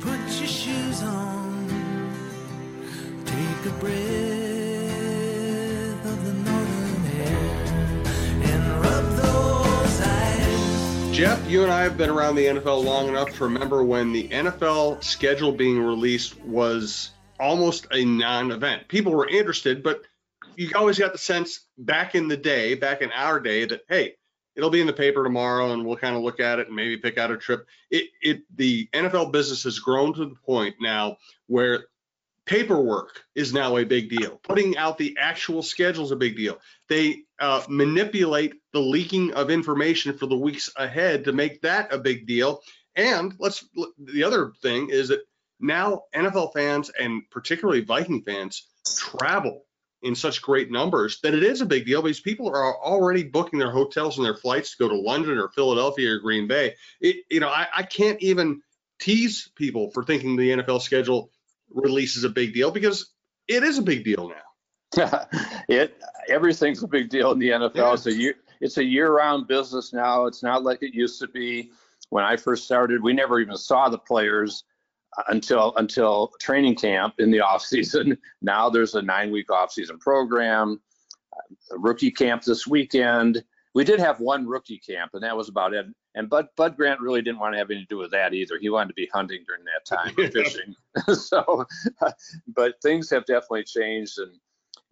put your shoes on, take a breath of the northern air, and rub those eyes. Jeff, you and I have been around the NFL long enough to remember when the NFL schedule being released was almost a non event. People were interested, but you always got the sense back in the day, back in our day, that, hey, it'll be in the paper tomorrow and we'll kind of look at it and maybe pick out a trip. It, it, the NFL business has grown to the point now where paperwork is now a big deal. Putting out the actual schedule is a big deal. They uh, manipulate the leaking of information for the weeks ahead to make that a big deal. And let's the other thing is that now NFL fans and particularly Viking fans travel in such great numbers that it is a big deal because people are already booking their hotels and their flights to go to London or Philadelphia or Green Bay. It, you know, I, I can't even tease people for thinking the NFL schedule release is a big deal because it is a big deal now. it everything's a big deal in the NFL. Yeah. It's a year it's a year-round business now. It's not like it used to be when I first started. We never even saw the players until until training camp in the off season. Now there's a nine week off season program, a rookie camp this weekend. We did have one rookie camp, and that was about it. And Bud Bud Grant really didn't want to have anything to do with that either. He wanted to be hunting during that time, or fishing. so, but things have definitely changed, and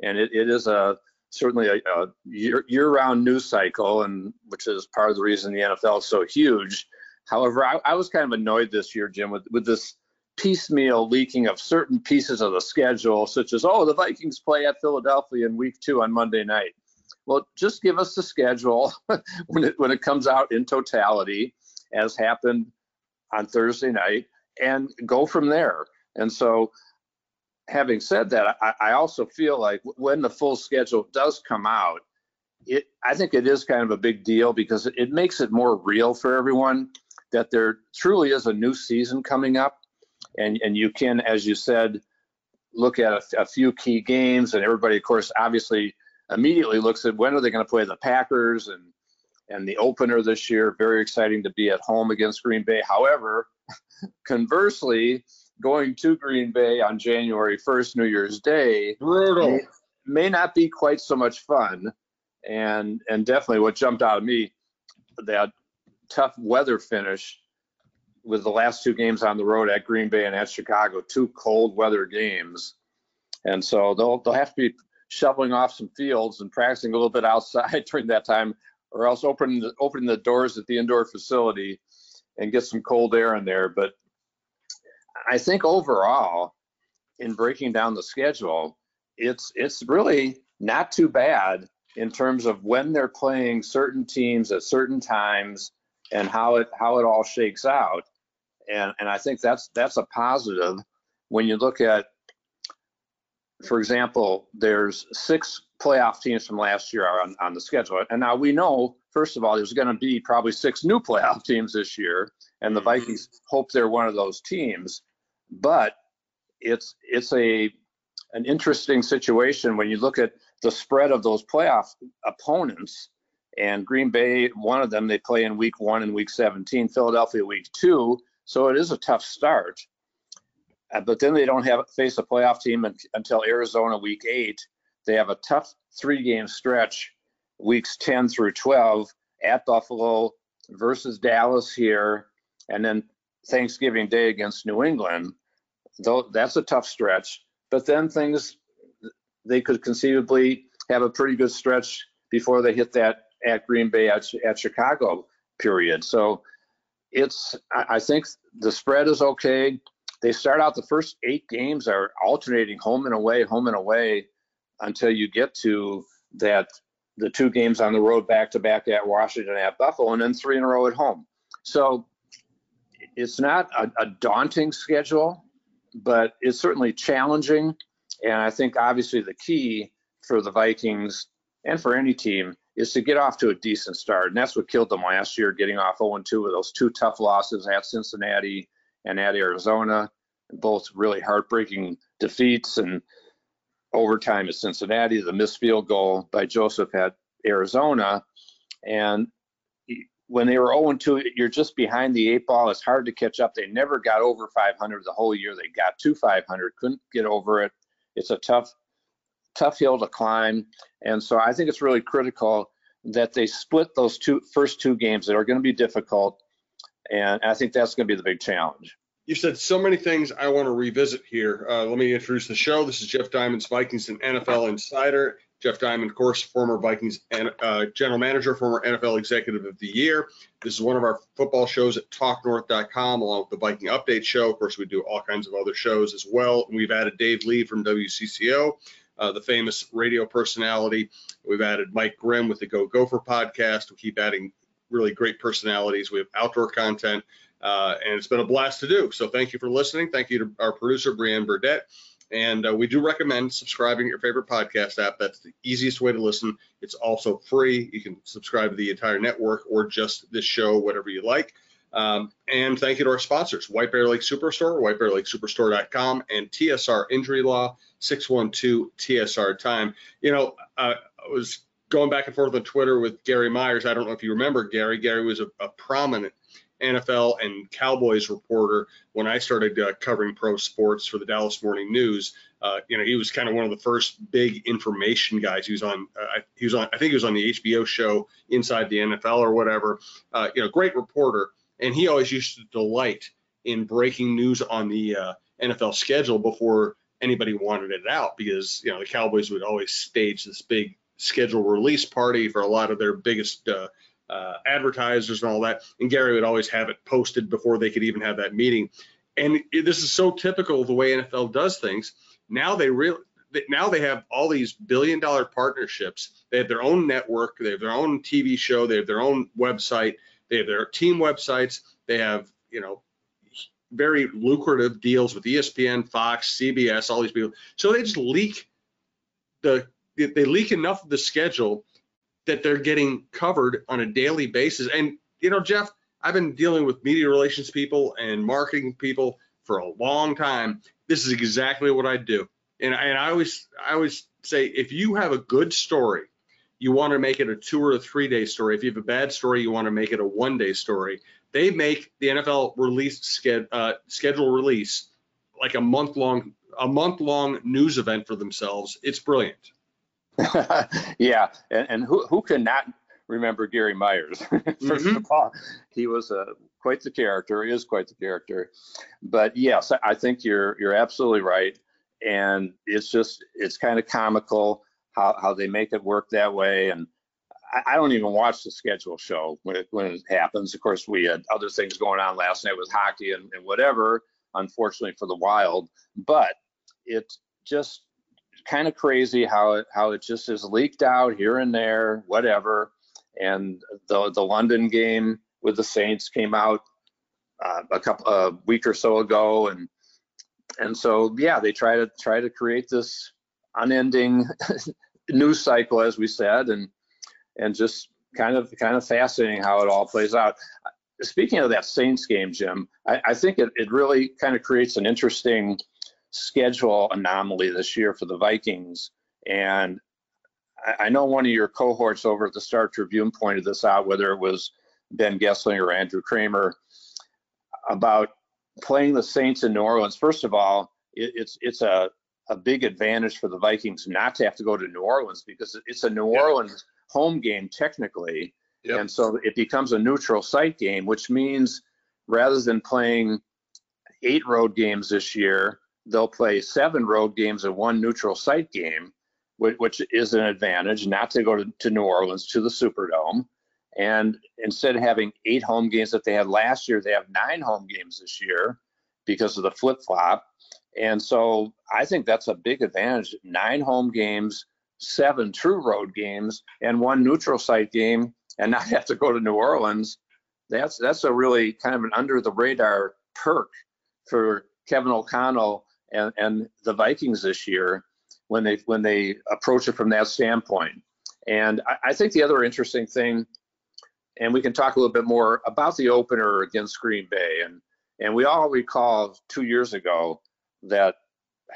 and it, it is a certainly a, a year, year-round news cycle, and which is part of the reason the NFL is so huge. However, I, I was kind of annoyed this year, Jim, with with this piecemeal leaking of certain pieces of the schedule, such as, oh, the Vikings play at Philadelphia in week two on Monday night. Well, just give us the schedule when it when it comes out in totality, as happened on Thursday night, and go from there. And so, having said that, I, I also feel like when the full schedule does come out, it I think it is kind of a big deal because it makes it more real for everyone that there truly is a new season coming up and and you can, as you said, look at a, a few key games, and everybody, of course, obviously immediately looks at when are they going to play the Packers and and the opener this year. Very exciting to be at home against Green Bay. However, conversely, going to Green Bay on January 1st, New Year's Day, brutal, may, may not be quite so much fun. And and definitely what jumped out of me, that tough weather finish with the last two games on the road at Green Bay and at Chicago, two cold weather games. And so they'll they'll have to be shoveling off some fields and practicing a little bit outside during that time, or else opening the, opening the doors at the indoor facility and get some cold air in there. But I think overall, in breaking down the schedule, it's it's really not too bad in terms of when they're playing certain teams at certain times and how it how it all shakes out and and I think that's that's a positive when you look at, for example, there's six playoff teams from last year on, on the schedule, and now we know first of all there's going to be probably six new playoff teams this year, and the mm-hmm. Vikings hope they're one of those teams, but it's it's a an interesting situation when you look at the spread of those playoff opponents. And Green Bay, one of them, they play in week one and week 17. Philadelphia, week two. So it is a tough start. Uh, but then they don't have face a playoff team until Arizona week eight. They have a tough three game stretch, weeks 10 through 12 at Buffalo versus Dallas here, and then Thanksgiving Day against New England. Though that's a tough stretch. But then things they could conceivably have a pretty good stretch before they hit that at Green Bay at, at Chicago period. So it's I think the spread is okay. They start out the first eight games are alternating home and away, home and away, until you get to that the two games on the road back to back at Washington at Buffalo, and then three in a row at home. So it's not a, a daunting schedule, but it's certainly challenging. And I think obviously the key for the Vikings and for any team is to get off to a decent start. And that's what killed them last year, getting off 0 2 with those two tough losses at Cincinnati and at Arizona, both really heartbreaking defeats and overtime at Cincinnati, the missed field goal by Joseph at Arizona. And when they were 0 2, you're just behind the eight ball. It's hard to catch up. They never got over 500 the whole year. They got to 500, couldn't get over it. It's a tough, tough hill to climb. And so I think it's really critical that they split those two first two games that are going to be difficult. And I think that's going to be the big challenge. You've said so many things I want to revisit here. Uh, let me introduce the show. This is Jeff Diamond's Vikings and NFL Insider. Jeff Diamond, of course, former Vikings and uh, general manager, former NFL Executive of the Year. This is one of our football shows at TalkNorth.com, along with the Viking Update Show. Of course, we do all kinds of other shows as well. And we've added Dave Lee from WCCO, uh, the famous radio personality. We've added Mike Grimm with the Go Gopher podcast. We keep adding really great personalities. We have outdoor content, uh, and it's been a blast to do. So thank you for listening. Thank you to our producer, Brianne Burdett. And uh, we do recommend subscribing to your favorite podcast app. That's the easiest way to listen. It's also free. You can subscribe to the entire network or just this show, whatever you like. Um, and thank you to our sponsors, White Bear Lake Superstore, whitebearlakesuperstore.com, and TSR Injury Law, 612 TSR Time. You know, uh, I was going back and forth on Twitter with Gary Myers. I don't know if you remember Gary. Gary was a, a prominent NFL and Cowboys reporter when I started uh, covering pro sports for the Dallas Morning News. Uh, you know, he was kind of one of the first big information guys. He was on, uh, he was on, I think he was on the HBO show Inside the NFL or whatever. Uh, you know, great reporter, and he always used to delight in breaking news on the uh, NFL schedule before anybody wanted it out because you know the Cowboys would always stage this big schedule release party for a lot of their biggest uh, uh, advertisers and all that. And Gary would always have it posted before they could even have that meeting. And it, this is so typical of the way NFL does things. Now they really now they have all these billion dollar partnerships. They have their own network, they have their own TV show, they have their own website, they have their team websites, they have, you know, very lucrative deals with ESPN, Fox, CBS, all these people. So they just leak the they leak enough of the schedule that they're getting covered on a daily basis. And you know, Jeff, I've been dealing with media relations people and marketing people for a long time. This is exactly what I do. And, and I always I always say if you have a good story, you want to make it a two or a three day story. If you have a bad story, you want to make it a one day story. They make the NFL release sched, uh, schedule release like a month long a month long news event for themselves. It's brilliant. yeah, and, and who who can not remember Gary Myers? 1st Mhm. of all, he was a quite the character. He is quite the character. But yes, I think you're you're absolutely right, and it's just it's kind of comical how how they make it work that way. And I, I don't even watch the schedule show when it when it happens. Of course, we had other things going on last night with hockey and, and whatever. Unfortunately for the Wild, but it just kind of crazy how it how it just is leaked out here and there, whatever. And the the London game with the Saints came out uh, a couple a week or so ago, and and so yeah, they try to try to create this unending news cycle, as we said, and and just kind of kind of fascinating how it all plays out. Speaking of that Saints game, Jim, I, I think it, it really kind of creates an interesting schedule anomaly this year for the Vikings. And I, I know one of your cohorts over at the Star Tribune pointed this out, whether it was Ben Goessling or Andrew Krammer, about playing the Saints in New Orleans. First of all, it, it's it's a a big advantage for the Vikings not to have to go to New Orleans because it's a New Yeah. Orleans home game technically. Yep. And so it becomes a neutral site game, which means rather than playing eight road games this year, they'll play seven road games and one neutral site game, which, which is an advantage not to go to, to New Orleans to the Superdome. And instead of having eight home games that they had last year, they have nine home games this year because of the flip flop. And so I think that's a big advantage. Nine home games, seven true road games, and one neutral site game, and not have to go to New Orleans. That's that's a really kind of an under the radar perk for Kevin O'Connell and, and the Vikings this year when they when they approach it from that standpoint. And I, I think the other interesting thing, and we can talk a little bit more about the opener against Green Bay, and and we all recall two years ago that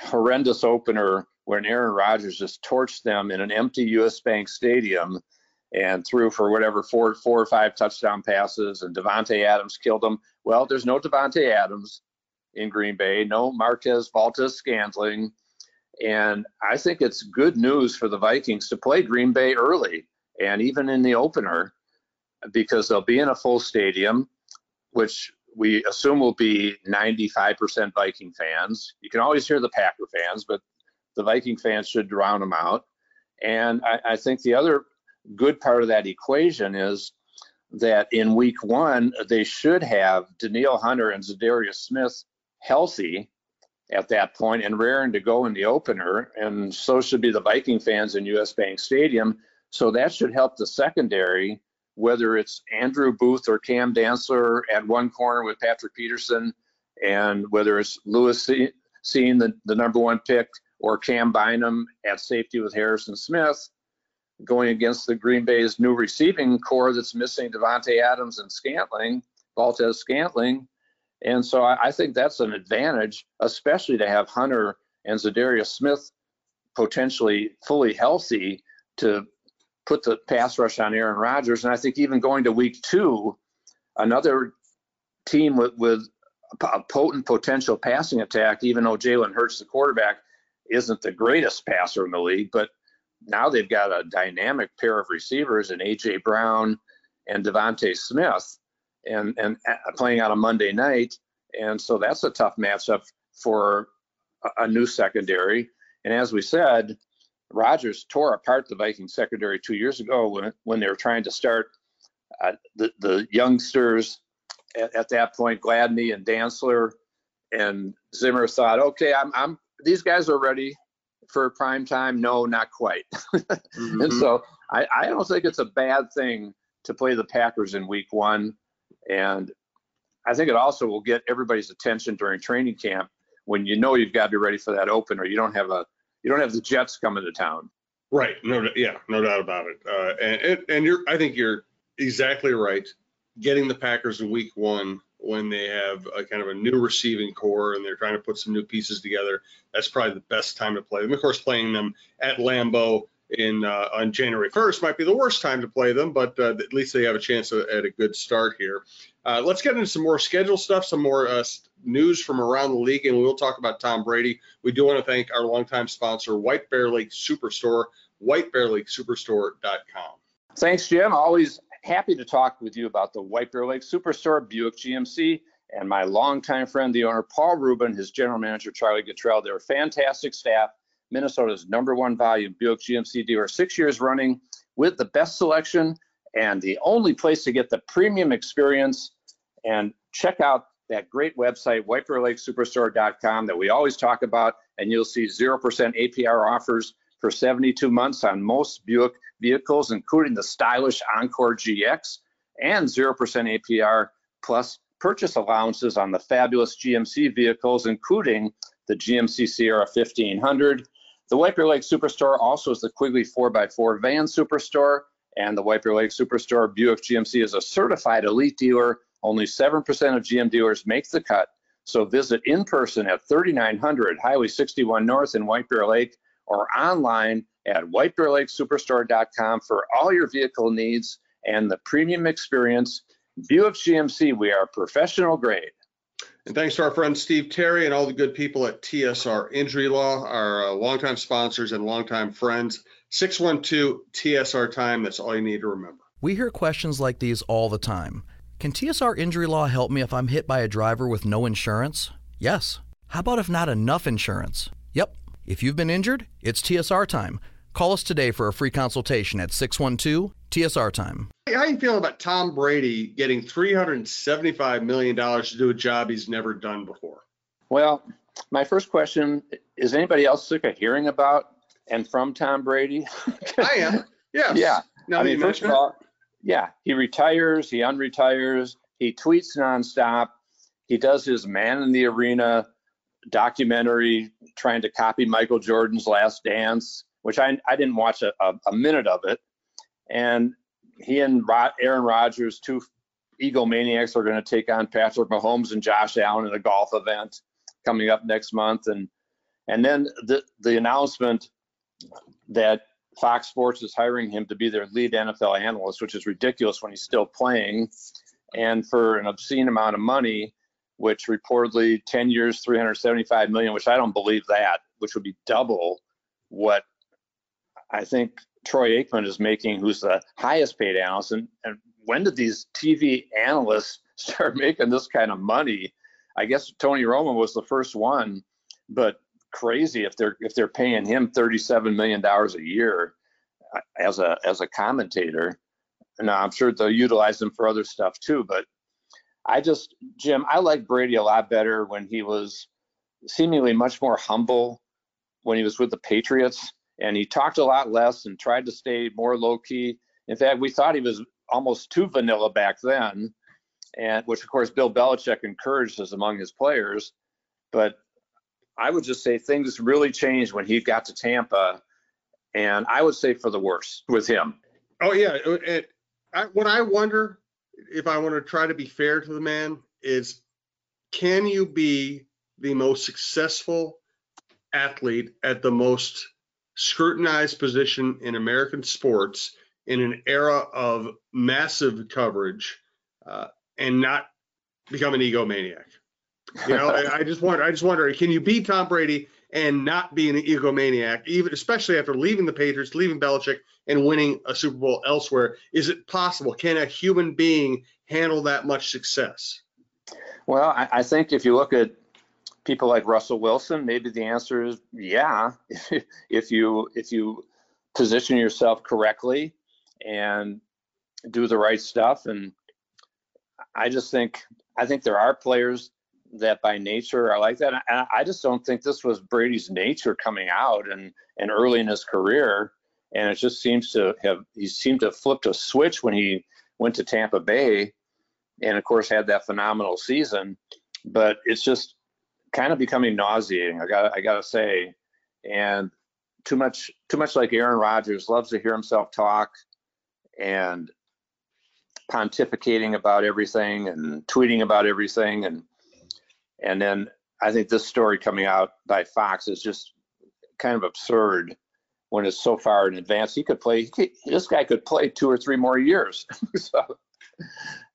horrendous opener when Aaron Rodgers just torched them in an empty U.S. Bank Stadium, and threw for whatever four four or five touchdown passes, and Davante Adams killed them. Well, there's no Davante Adams in Green Bay, no Marquez Valdes Scantling, and I think it's good news for the Vikings to play Green Bay early and even in the opener because they'll be in a full stadium, which we assume will be 95% Viking fans. You can always hear the Packer fans, but the Viking fans should drown them out. And I, I think the other good part of that equation is that in week one, they should have Danielle Hunter and Za'Darius Smith healthy at that point and raring to go in the opener. And so should be the Viking fans in US Bank Stadium. So that should help the secondary, whether it's Andrew Booth or Cam Dantzler at one corner with Patrick Peterson, and whether it's Lewis Cine the, the number one pick or Cam Bynum at safety with Harrison Smith going against the Green Bay's new receiving corps that's missing Davante Adams and Scantling, Valdes Scantling. And so I, I, think that's an advantage, especially to have Hunter and Za'Darius Smith potentially fully healthy to put the pass rush on Aaron Rodgers. And I think even going to week two, another team with, with a potent potential passing attack, even though Jalen Hurts, the quarterback, isn't the greatest passer in the league, but now they've got a dynamic pair of receivers in AJ Brown and DeVonta Smith, and and uh, playing on a Monday night, and so that's a tough matchup for a new secondary. And as we said, Rodgers tore apart the Vikings secondary two years ago when when they were trying to start uh, the the youngsters at, at, that point, Gladney and Dantzler, and Zimmer thought, okay, I'm I'm these guys are ready for prime time. No, not quite. mm-hmm. And so I, I don't think it's a bad thing to play the Packers in Week One, and I think it also will get everybody's attention during training camp when you know you've got to be ready for that opener. You don't have a you don't have the Jets coming to town. Right. No. Yeah. No doubt about it. Uh, and and you're. I think you're exactly right. Getting the Packers in Week One when they have a kind of a new receiving corps and they're trying to put some new pieces together. That's probably the best time to play them. Of course, playing them at Lambeau in uh, on January 1st might be the worst time to play them, but uh, at least they have a chance at a good start here. Uh, let's get into some more schedule stuff, some more uh, news from around the league, and we'll talk about Tom Brady. We do want to thank our longtime sponsor, White Bear Lake Superstore, whitebearlakesuperstore.com. Thanks, Jim. Always happy to talk with you about the White Bear Lake Superstore, Buick GMC, and my longtime friend, the owner, Paul Rubin, his general manager, Charlie Guttrell. They're a fantastic staff Minnesota's number one volume Buick GMC dealer, six years running with the best selection and the only place to get the premium experience. And check out that great website, WhiteBearLakeSuperstore.com, that we always talk about, and you'll see 0% APR offers for 72 months on most Buick vehicles, including the stylish Encore GX, and 0% APR plus purchase allowances on the fabulous GMC vehicles, including the GMC Sierra 1500, the Bear Lake Superstore also is the Quigley 4x4 van superstore, and the Bear Lake Superstore Buick GMC is a certified elite dealer. Only 7% of GM dealers make the cut. So visit in person at 3900 Highway 61 North in White Bear Lake or online at whitebearlakesuperstore.com for all your vehicle needs and the premium experience. Buick GMC, we are professional grade. And thanks to our friend Steve Terry and all the good people at TSR Injury Law, our uh, longtime sponsors and longtime friends. 612 TSR time. That's all you need to remember. We hear questions like these all the time. Can TSR Injury Law help me if I'm hit by a driver with no insurance? Yes. How about if not enough insurance? Yep. If you've been injured, it's TSR time. Call us today for a free consultation at 612 TSR time. How you feeling about Tom Brady getting $375 million to do a job he's never done before? Well, my first question is anybody else sick of hearing about and from Tom Brady? I am. Yes. Yeah. Now, I mean, first of all, yeah, he retires, he unretires, he tweets nonstop. He does his man in the arena documentary trying to copy Michael Jordan's last dance, which I, I didn't watch a, a, a minute of it. And he and Aaron Rodgers, two egomaniacs, are going to take on Patrick Mahomes and Josh Allen in a golf event coming up next month. And and then the the announcement that Fox Sports is hiring him to be their lead NFL analyst, which is ridiculous when he's still playing, and for an obscene amount of money, which reportedly 10 years, 375 million, which I don't believe that, which would be double what I think Troy Aikman is making, who's the highest paid analyst. And, and when did these TV analysts start making this kind of money? I guess Tony Romo was the first one, but crazy if they're if they're paying him 37 million dollars a year uh, as a as a commentator. Now I'm sure they'll utilize him for other stuff too, but I just Jim, I like Brady a lot better when he was seemingly much more humble when he was with the Patriots and he talked a lot less and tried to stay more low key. In fact, we thought he was almost too vanilla back then, and which of course Bill Belichick encouraged us among his players. But I would just say things really changed when he got to Tampa, and I would say for the worse with him. Oh yeah, it, I, what I wonder if I want to try to be fair to the man is, can you be the most successful athlete at the most scrutinized position in American sports in an era of massive coverage uh, and not become an egomaniac. You know, I, just wonder. I just wonder, can you beat Tom Brady and not be an egomaniac, even especially after leaving the Patriots, leaving Belichick, and winning a Super Bowl elsewhere? Is it possible? Can a human being handle that much success? Well, I, I think if you look at people like Russell Wilson, maybe the answer is yeah. if you if you position yourself correctly and do the right stuff, and I just think I think there are players that by nature are like that. And I just don't think this was Brady's nature coming out and and early in his career. And it just seems to have he seemed to have flipped a switch when he went to Tampa Bay, and of course had that phenomenal season. But it's just kind of becoming nauseating. I got I got to say, and too much too much like Aaron Rodgers loves to hear himself talk and pontificating about everything and tweeting about everything and and then I think this story coming out by Fox is just kind of absurd when it's so far in advance. He could play. He could, this guy could play two or three more years. so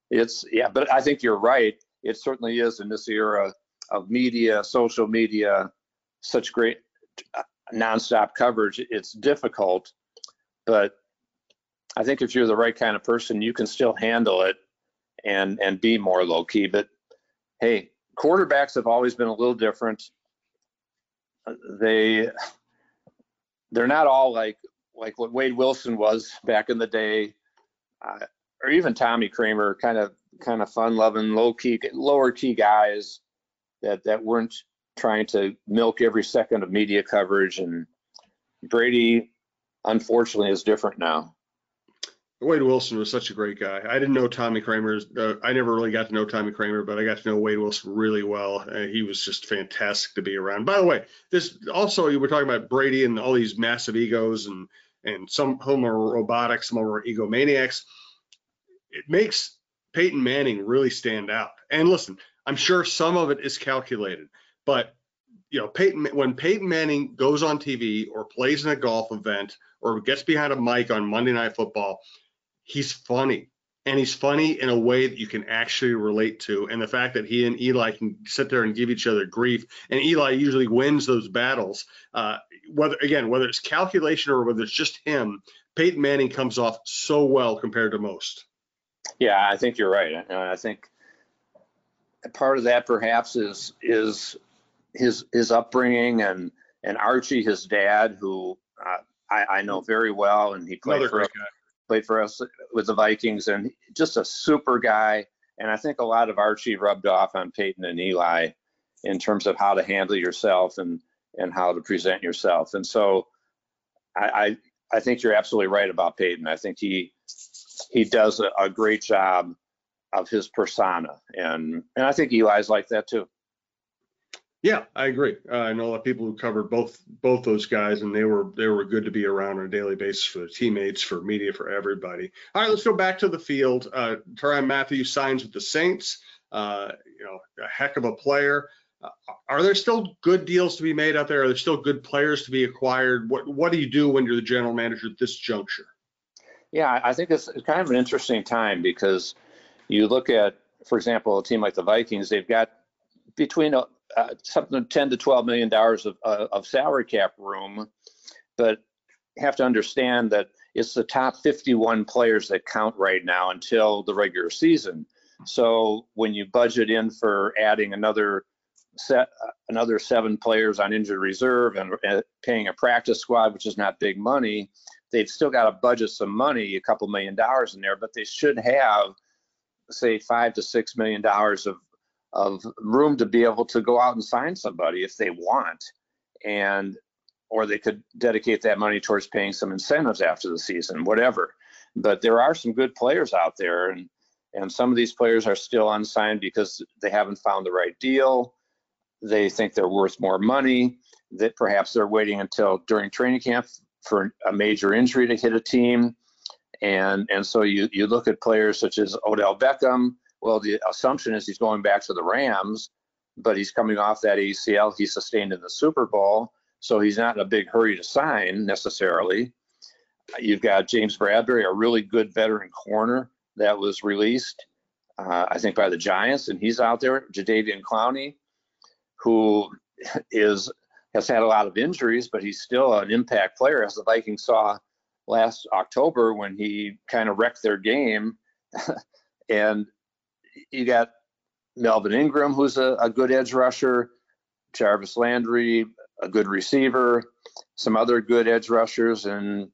it's yeah, but I think you're right. It certainly is in this era of media, social media, such great uh, nonstop coverage, it's difficult. But I think if you're the right kind of person, you can still handle it and and be more low key. But hey, quarterbacks have always been a little different. They they're not all like like what Wade Wilson was back in the day, uh, or even Tommy Kramer, kind of kind of fun loving, low key, lower key guys that that weren't trying to milk every second of media coverage. And Brady, unfortunately, is different now. Wade Wilson was such a great guy. I didn't know Tommy Kramer. Uh, I never really got to know Tommy Kramer, but I got to know Wade Wilson really well. Uh, he was just fantastic to be around. By the way, this also you were talking about Brady and all these massive egos, and and some them are robotic, some are egomaniacs. It makes Peyton Manning really stand out. And listen, I'm sure some of it is calculated, but you know, Peyton when Peyton Manning goes on TV or plays in a golf event or gets behind a mic on Monday Night Football, he's funny. And he's funny in a way that you can actually relate to. And the fact that he and Eli can sit there and give each other grief, and Eli usually wins those battles. Uh, whether again, whether it's calculation or whether it's just him, Peyton Manning comes off so well compared to most. Yeah, I think you're right. I think part of that perhaps is is his his upbringing and and Archie, his dad, who uh, I, I, know very well, and he played for us, played for us with the Vikings, and just a super guy. And I think a lot of Archie rubbed off on Peyton and Eli in terms of how to handle yourself and and how to present yourself. And so I I, I think you're absolutely right about Peyton. I think he he does a, a great job of his persona, and and I think Eli's like that too. Yeah, I agree. Uh, I know a lot of people who covered both both those guys, and they were they were good to be around on a daily basis for the teammates, for media, for everybody. All right, let's go back to the field. Uh, Tyrann Mathieu signs with the Saints. Uh, you know, a heck of a player. Uh, are there still good deals to be made out there? Are there still good players to be acquired? What What do you do when you're the general manager at this juncture? Yeah, I think it's kind of an interesting time because you look at, for example, a team like the Vikings, they've got between uh, uh, something 10 to 12 million dollars of, uh, of salary cap room, but have to understand that it's the top 51 players that count right now until the regular season. So when you budget in for adding another set uh, another seven players on injured reserve and, and paying a practice squad, which is not big money, they've still got to budget some money, a couple million dollars in there, but they should have, say, five to six million dollars of of room to be able to go out and sign somebody if they want, and or they could dedicate that money towards paying some incentives after the season, whatever. But there are some good players out there, and and some of these players are still unsigned because they haven't found the right deal. They think they're worth more money. That perhaps they're waiting until during training camp for a major injury to hit a team. And and so you you look at players such as Odell Beckham. Well, the assumption is he's going back to the Rams, but he's coming off that ACL he sustained in the Super Bowl, so he's not in a big hurry to sign necessarily. You've got James Bradberry, a really good veteran corner that was released, uh, I think, by the Giants, and he's out there. Jadeveon Clowney, who is has had a lot of injuries, but he's still an impact player, as the Vikings saw last October when he kind of wrecked their game. and you got Melvin Ingram, who's a, a, good edge rusher, Jarvis Landry, a good receiver, some other good edge rushers, and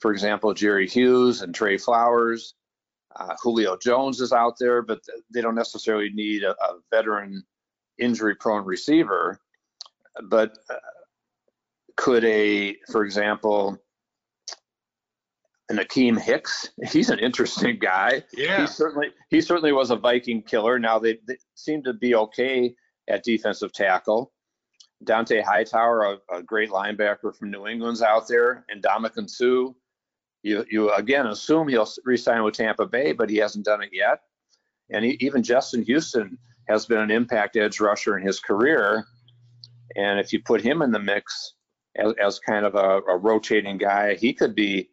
for example, Jerry Hughes and Trey Flowers. Uh, Julio Jones is out there, but they don't necessarily need a, a veteran injury prone receiver but uh, could a, for example, an Akiem Hicks. He's an interesting guy. Yeah. He certainly he certainly was a Viking killer. Now they, they seem to be okay at defensive tackle. Dont'a Hightower, a, a, great linebacker from New England's out there, and Ndamukong Suh. You you again assume he'll resign with Tampa Bay, but he hasn't done it yet. And he, even Justin Houston has been an impact edge rusher in his career. And if you put him in the mix as, as kind of a, a, rotating guy, he could be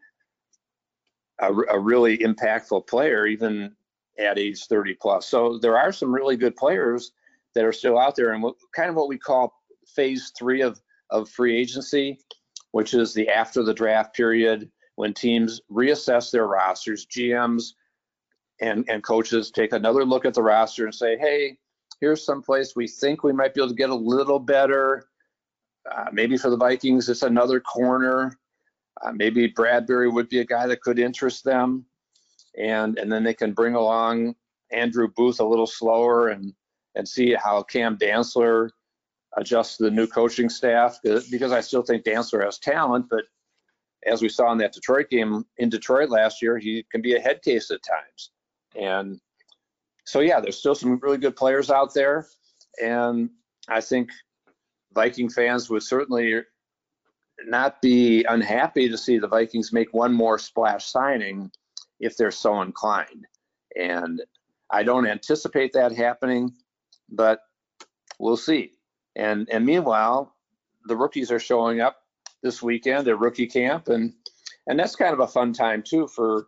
a, a, really impactful player, even at age 30 plus. So there are some really good players that are still out there, and what, kind of what we call phase three of, of free agency, which is the after the draft period when teams reassess their rosters, GMs and, and coaches take another look at the roster and say, hey, here's some place we think we might be able to get a little better. Uh, maybe for the Vikings, it's another corner. Uh, maybe Bradberry would be a guy that could interest them, and and then they can bring along Andrew Booth a little slower and and see how Cam Dantzler adjusts the new coaching staff. Because I still think Dantzler has talent, but as we saw in that Detroit game in Detroit last year, he can be a head case at times. And so yeah, there's still some really good players out there, and I think Viking fans would certainly not be unhappy to see the Vikings make one more splash signing if they're so inclined. And I don't anticipate that happening, but we'll see. And and meanwhile, the rookies are showing up this weekend at rookie camp, and and that's kind of a fun time too for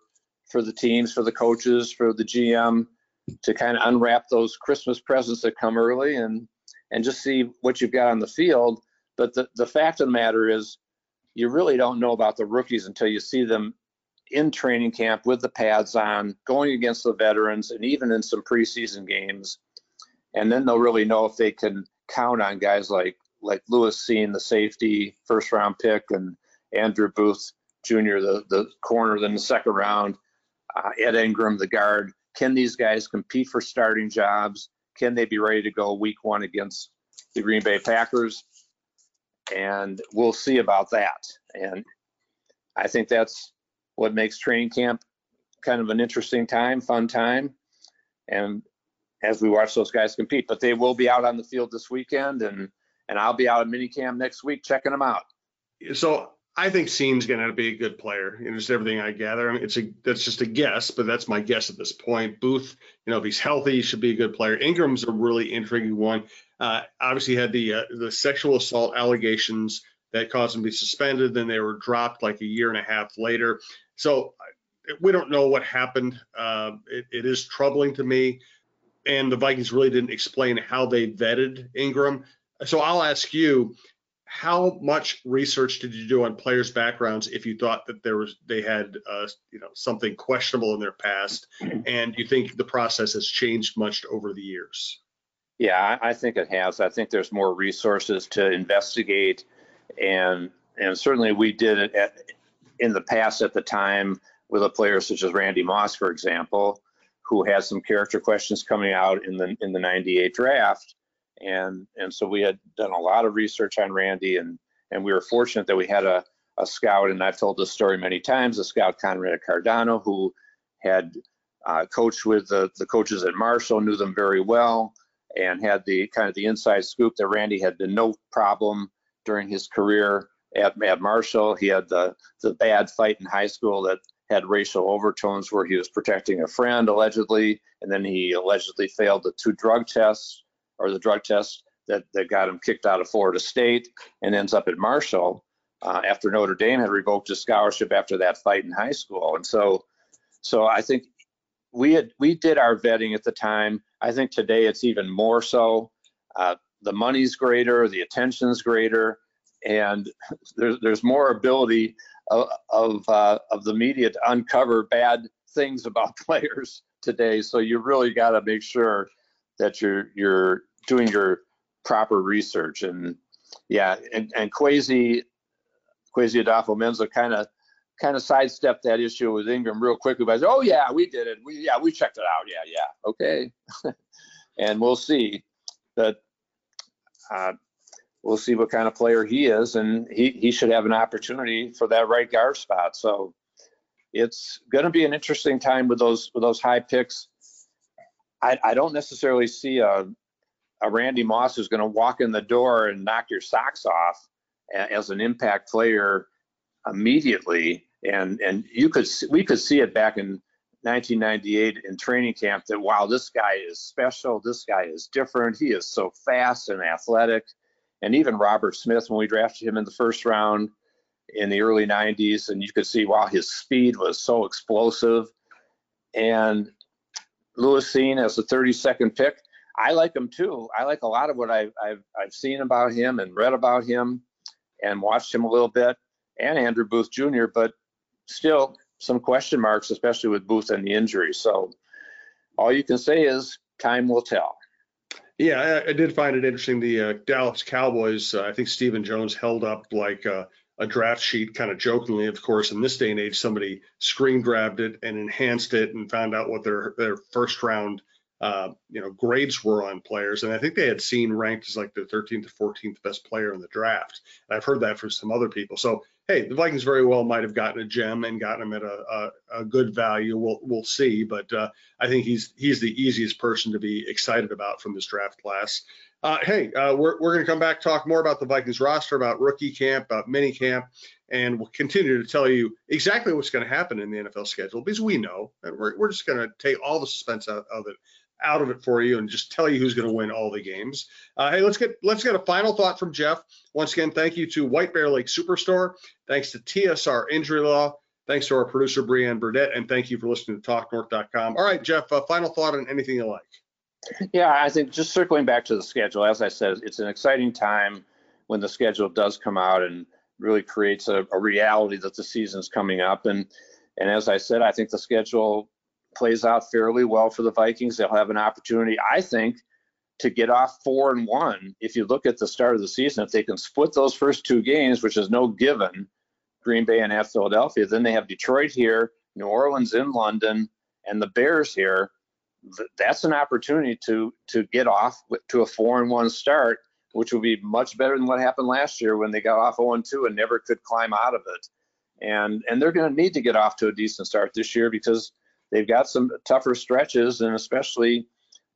for the teams, for the coaches, for the GM to kind of unwrap those Christmas presents that come early and and just see what you've got on the field. But the, the fact of the matter is, you really don't know about the rookies until you see them in training camp with the pads on, going against the veterans, and even in some preseason games. And then they'll really know if they can count on guys like like Lewis Cine the safety, first round pick, and Andrew Booth Jr., the the corner, then the second round, uh, Ed Ingram, the guard. Can these guys compete for starting jobs? Can they be ready to go week one against the Green Bay Packers? And we'll see about that. And I think that's what makes training camp kind of an interesting time, fun time. And as we watch those guys compete, but they will be out on the field this weekend and and I'll be out at minicamp next week checking them out. So I think Cine's going to be a good player. You know, just everything I gather. I mean, it's a that's just a guess, but that's my guess at this point. Booth, you know, if he's healthy, he should be a good player. Ingram's a really intriguing one. Uh, obviously, had the uh, the sexual assault allegations that caused him to be suspended. Then they were dropped like a year and a half later. So we don't know what happened. Uh, it, it is troubling to me. And the Vikings really didn't explain how they vetted Ingram. So I'll ask you, how much research did you do on players' backgrounds if you thought that there was they had uh, you know something questionable in their past, and you think the process has changed much over the years? Yeah, I think it has. I think there's more resources to investigate, and and certainly we did it at, in the past at the time with a player such as Randy Moss, for example, who had some character questions coming out in the in the '98 draft, and and so we had done a lot of research on Randy, and and we were fortunate that we had a a scout, and I've told this story many times, a scout Conrad Cardano, who had uh, coached with the the coaches at Marshall, knew them very well, and had the kind of the inside scoop that Randy had been no problem during his career at, at Marshall. He had the the bad fight in high school that had racial overtones where he was protecting a friend allegedly, and then he allegedly failed the two drug tests or the drug test that, that got him kicked out of Florida State and ends up at Marshall uh, after Notre Dame had revoked his scholarship after that fight in high school. And so, so I think we had we did our vetting at the time. I think today it's even more so. Uh, the money's greater, the attention's greater, and there's there's more ability of of, uh, of the media to uncover bad things about players today. So you really got to make sure that you're you're doing your proper research. And yeah, and, and Kwesi Kwesi Adofo-Mensah kind of kind of sidestepped that issue with Ingram real quickly by saying, "Oh yeah, we did it. We yeah, we checked it out. Yeah, yeah, okay." and we'll see. But uh, we'll see what kind of player he is, and he he should have an opportunity for that right guard spot. So it's going to be an interesting time with those with those high picks. I, I don't necessarily see a a Randy Moss who's going to walk in the door and knock your socks off as an impact player immediately. And and you could we could see it back in 1998 in training camp that wow this guy is special. This guy is different. He is so fast and athletic. And even Robert Smith when we drafted him in the first round in the early 90s and you could see wow his speed was so explosive. And Lewis Cine as the 32nd pick I like him too I like a lot of what I've, I've, I've seen about him and read about him and watched him a little bit and Andrew Booth Jr. but still some question marks, especially with Booth and the injury. So all you can say is time will tell. Yeah, I, I did find it interesting. The uh, Dallas Cowboys, uh, I think Stephen Jones held up like uh, a draft sheet, kind of jokingly, of course. In this day and age, somebody screen grabbed it and enhanced it and found out what their their first round uh, you know, grades were on players. And I think they had Cine ranked as like the 13th or 14th best player in the draft. And I've heard that from some other people. So, hey, the Vikings very well might have gotten a gem and gotten him at a, a, a good value. We'll, we'll see. But uh, I think he's he's the easiest person to be excited about from this draft class. Uh, hey, uh, we're, we're going to come back talk more about the Vikings roster, about rookie camp, about mini camp, and we'll continue to tell you exactly what's going to happen in the NFL schedule because we know, and we're, we're just going to take all the suspense out of it out of it for you and just tell you who's going to win all the games. Uh, hey, let's get let's get a final thought from Jeff. Once again, thank you to White Bear Lake Superstore. Thanks to TSR Injury Law. Thanks to our producer Brianne Burdett, and thank you for listening to TalkNorth.com. All right, Jeff. Uh, final thought on anything you like. Yeah, I think just circling back to the schedule, as I said, it's an exciting time when the schedule does come out and really creates a, a reality that the season's coming up. And and as I said, I think the schedule plays out fairly well for the Vikings. They'll have an opportunity, I think, to get off four and one. If you look at the start of the season, if they can split those first two games, which is no given, Green Bay and at Philadelphia, then they have Detroit here, New Orleans in London, and the Bears here. That's an opportunity to to get off to a four and one start, which will be much better than what happened last year when they got off 0 and 2 and never could climb out of it. And and they're going to need to get off to a decent start this year because they've got some tougher stretches, and especially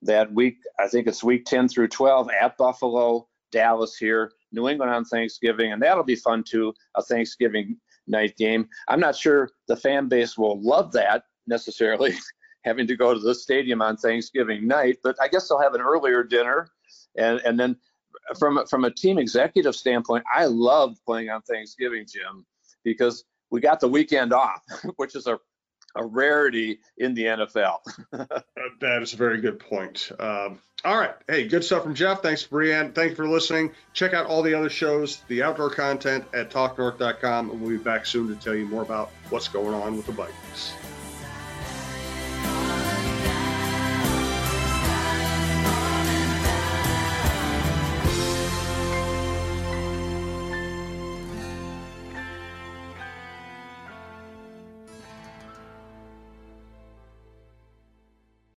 that week, I think it's week 10 through 12 at Buffalo, Dallas here, New England on Thanksgiving, and that'll be fun too. A Thanksgiving night game. I'm not sure the fan base will love that necessarily, having to go to the stadium on Thanksgiving night, but I guess they'll have an earlier dinner, and and then from from a team executive standpoint, I loved playing on Thanksgiving, Jim, because we got the weekend off, which is a a rarity in the NFL. that is a very good point. Um, all right. Hey, good stuff from Jeff. Thanks, Brianne. Thanks for listening. Check out all the other shows, the outdoor content at talknorth.com, and we'll be back soon to tell you more about what's going on with the Vikings.